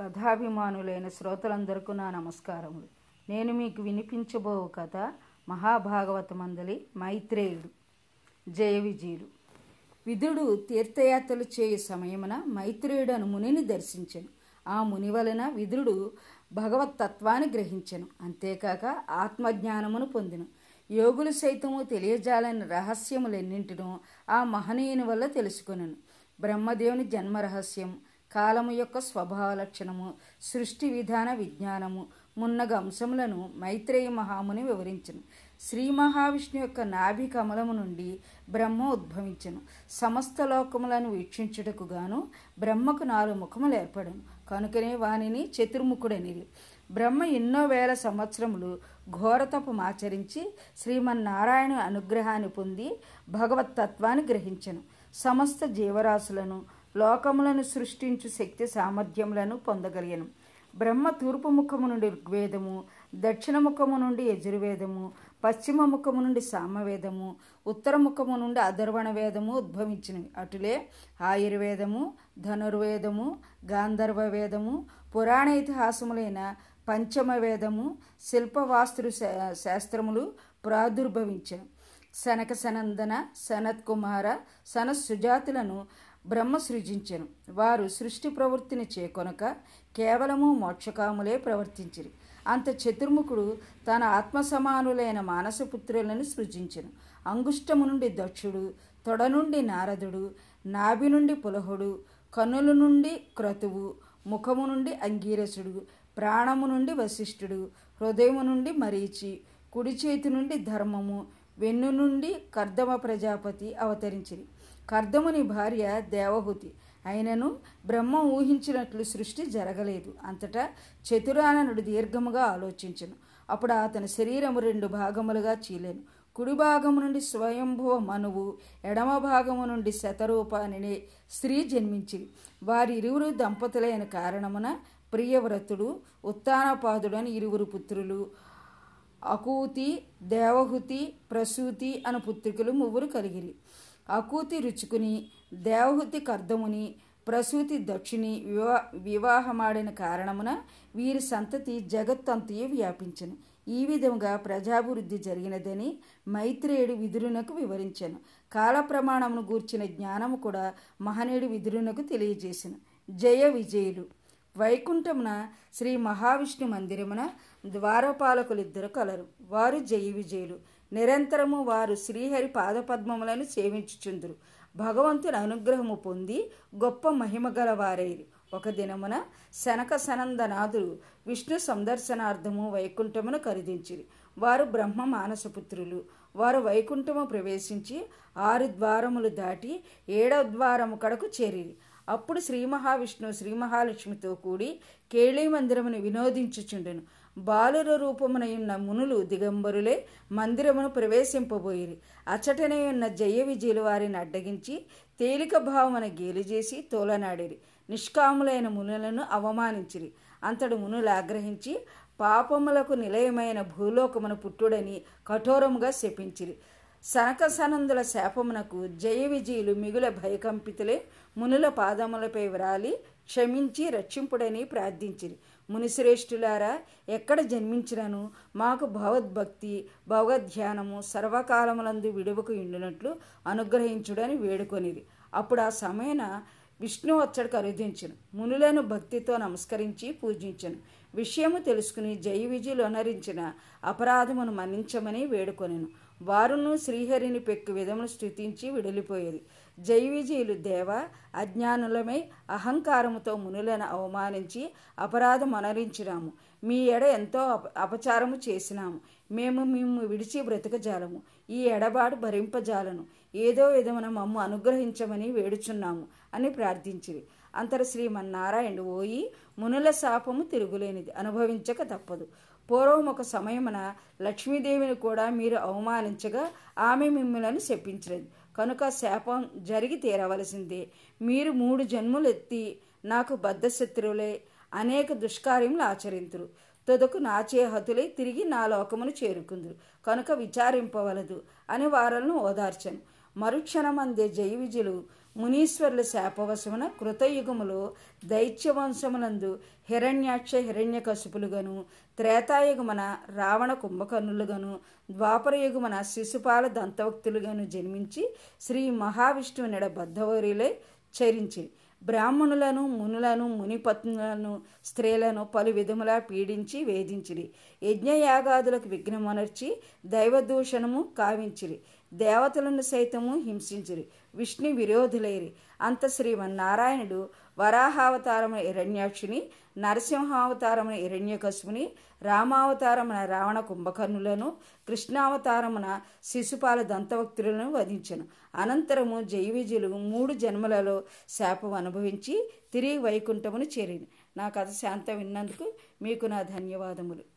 కథాభిమానులైన శ్రోతలందరికీ నా నమస్కారములు. నేను మీకు వినిపించబో కథ మహాభాగవతమందలి మైత్రేయుడు. జయ విజయుడు విధుడు తీర్థయాత్రలు చేయు సమయమున మైత్రేయుడు అను మునిని దర్శించను. ఆ ముని వలన విధుడు భగవతత్వాన్ని గ్రహించెను. అంతేకాక ఆత్మజ్ఞానమును పొందిను. యోగులు సైతము తెలియజాలని రహస్యములెన్నింటినో ఆ మహనీయుని వల్ల తెలుసుకొనను. బ్రహ్మదేవుని జన్మ రహస్యం కాలము యొక్క స్వభావ లక్షణము సృష్టి విధాన విజ్ఞానము మున్నగ అంశములను మైత్రేయ మహాముని వివరించను. శ్రీ మహావిష్ణు యొక్క నాభి కమలము నుండి బ్రహ్మ ఉద్భవించను. సమస్త లోకములను వీక్షించుటకు గాను బ్రహ్మకు నాలుగు ముఖములు ఏర్పడను. కనుకనే వానిని చతుర్ముఖుడనిది బ్రహ్మ ఎన్నో వేల సంవత్సరములు ఘోరతపం ఆచరించి శ్రీమన్నారాయణ అనుగ్రహాన్ని పొంది భగవతత్వాన్ని గ్రహించను. సమస్త జీవరాశులను లోకములను సృష్టించు శక్తి సామర్థ్యములను పొందగలిగాను. బ్రహ్మ తూర్పు ముఖము నుండి ఋగ్వేదము దక్షిణ ముఖము నుండి యజుర్వేదము పశ్చిమ ముఖము నుండి సామవేదము ఉత్తర ముఖము నుండి అధర్వణ వేదము ఉద్భవించినవి. అటులే ఆయుర్వేదము ధనుర్వేదము గాంధర్వ వేదము పురాణ ఇతిహాసములైన పంచమ వేదము శిల్పవాస్తు శాస్త్రములు ప్రాదుర్భవించను. సనక సనందన సనత్కుమార కుమార సుజాతులను బ్రహ్మ సృజించెను. వారు సృష్టి ప్రవృత్తిని చేకొనక కేవలము మోక్షకాములే ప్రవర్తించిరి. అంత చతుర్ముఖుడు తన ఆత్మసమానులైన మానసపుత్రులను సృజించెను. అంగుష్టము నుండి దక్షుడు తొడ నుండి నారదుడు నాభి నుండి పులహుడు కన్నుల నుండి క్రతువు ముఖము నుండి అంగీరసుడు ప్రాణము నుండి వశిష్ఠుడు హృదయము నుండి మరీచి కుడి చేతి నుండి ధర్మము వెన్ను నుండి కర్దమ ప్రజాపతి అవతరించింది కర్దముని భార్య దేవహుతి. అయినను బ్రహ్మ ఊహించినట్లు సృష్టి జరగలేదు. అంతటా చతురాననుడు దీర్ఘముగా ఆలోచించను. అప్పుడు అతని శరీరము రెండు భాగములుగా చీలెను. కుడి భాగము నుండి స్వయంభువ మనువు ఎడమ భాగము నుండి శతరూప అనే స్త్రీ జన్మించింది వారి ఇరువురు దంపతులైన కారణమున ప్రియవ్రతుడు ఉత్తానపాదుడు అని ఇరువురు పుత్రులు అకూతి దేవహుతి ప్రసూతి అను పుత్రికలు ముగ్గురు కలిగిరి. అకూతి రుచుకుని దేవహుతి కర్దముని ప్రసూతి దక్షిణి వివా వివాహమాడిన కారణమున వీరి సంతతి జగత్తంతయు వ్యాపించను. ఈ విధముగా ప్రజాభివృద్ధి జరిగినదని మైత్రేయుడు విదురునకు వివరించాను. కాల ప్రమాణమును గూర్చిన జ్ఞానము కూడా మహనీయుడు విదురునకు తెలియజేశాను జయ విజయులు. వైకుంఠమున శ్రీ మహావిష్ణు మందిరమున ద్వారపాలకులిద్దరు కలరు. వారు జయ విజయులు. నిరంతరము వారు శ్రీహరి పాదపద్మములను సేవించుచుందురు. భగవంతుని అనుగ్రహము పొంది గొప్ప మహిమ గలవారైరు. ఒక దినమున శనక సనందనాథుడు విష్ణు సందర్శనార్థము వైకుంఠమును ఖరీదించిరి వారు బ్రహ్మ మానసపుత్రులు. వారు వైకుంఠము ప్రవేశించి ఆరు ద్వారములు దాటి ఏడవ ద్వారము కడకు చేరిరి. అప్పుడు శ్రీ మహావిష్ణువు శ్రీ మహాలక్ష్మితో కూడి కేళీ మందిరమును వినోదించుచుండెను. బాలుర రూపమునయున్న మునులు దిగంబరులే మందిరమును ప్రవేశింపబోయిరి. అచటనే ఉన్న జయ విజయులు వారిని అడ్డగించి తేలిక భావమున గేలిజేసి తోలనాడిరి. నిష్కాములైన మునులను అవమానించిరి. అంతడు మునులు ఆగ్రహించి పాపములకు నిలయమైన భూలోకమును పుట్టుడని కఠోరముగా శపించిరి. సనక శాపమునకు జయ విజయులు మిగుల భయకంపితులే మునుల పాదములపై వ్రాలి క్షమించి రక్షింపుడని ప్రార్థించిరి. మునిశ్రేష్ఠులారా ఎక్కడ జన్మించినను మాకు భగవద్భక్తి భగవద్ధ్యానము సర్వకాలములందు విడువకు ఇండునట్లు అనుగ్రహించుడని వేడుకొనిది అప్పుడు ఆ సమయన విష్ణు వచ్చడు అరుదించను మునులను భక్తితో నమస్కరించి పూజించను. విషయము తెలుసుకుని జయ విజయులు అనరించిన అపరాధమును మన్నించమని వేడుకొనెను. వారును శ్రీహరిని పెక్కు విధమును స్థుతించి విడిలిపోయేది. జై విజయులు దేవ అజ్ఞానులమై అహంకారముతో మునులను అవమానించి అపరాధం అనరించినాము మీ ఎడ ఎంతో అపచారము చేసినాము. మేము మేము విడిచి బ్రతకజాలము. ఈ ఎడబాటు భరింపజాలను. ఏదో విధమున మమ్ము అనుగ్రహించమని వేడుచున్నాము అని ప్రార్థించిరి. అంతర శ్రీమన్నారాయణుడు ఓయి మునుల శాపము తిరుగులేనిది. అనుభవించక తప్పదు. పూర్వం ఒక సమయమున లక్ష్మీదేవిని కూడా మీరు అవమానించగా ఆమె మిమ్మలను శపించలేదు కనుక శాపం జరిగి తీరవలసిందే. మీరు మూడు జన్ములెత్తి నాకు బద్ధశత్రువులే అనేక దుష్కార్యములు ఆచరింతురు. తుదకు నాచే హతులై తిరిగి నా లోకమును చేరుకుందురు. కనుక విచారింపవలదు అని వారలను ఓదార్చను. మరుక్షణమందే జయ విజులు మునీశ్వరుల శాపవశమున కృతయుగములో దైత్యవంశమునందు హిరణ్యాక్ష హిరణ్యకశుపులుగాను త్రేతాయుగమున రావణ కుంభకర్ణులుగాను ద్వాపరయుగమున శిశుపాల దంతవక్తులుగాను జన్మించి శ్రీ మహావిష్ణువు నెడ బద్ధవరిలే చరించి. బ్రాహ్మణులను మునులను మునిపత్నులను స్త్రీలను పలు విధములా పీడించి వేధించిరి. యజ్ఞయాగాదులకు విఘ్నమనర్చి దైవదూషణము కావించిరి. దేవతలను సైతము హింసించిరి విష్ణు విరోధులైరి. అంత శ్రీమన్నారాయణుడు వరాహావతారమున హిరణ్యాక్షుని నరసింహావతారమున హిరణ్యకశుని రామావతారమున రావణ కుంభకర్ణులను కృష్ణావతారమున శిశుపాల దంతవక్తులను వధించను. అనంతరము జైవిజులు మూడు జన్మలలో శాపం అనుభవించి తిరిగి వైకుంఠమును చేరిను నా కథ శాంతం విన్నందుకు మీకు నా ధన్యవాదములు.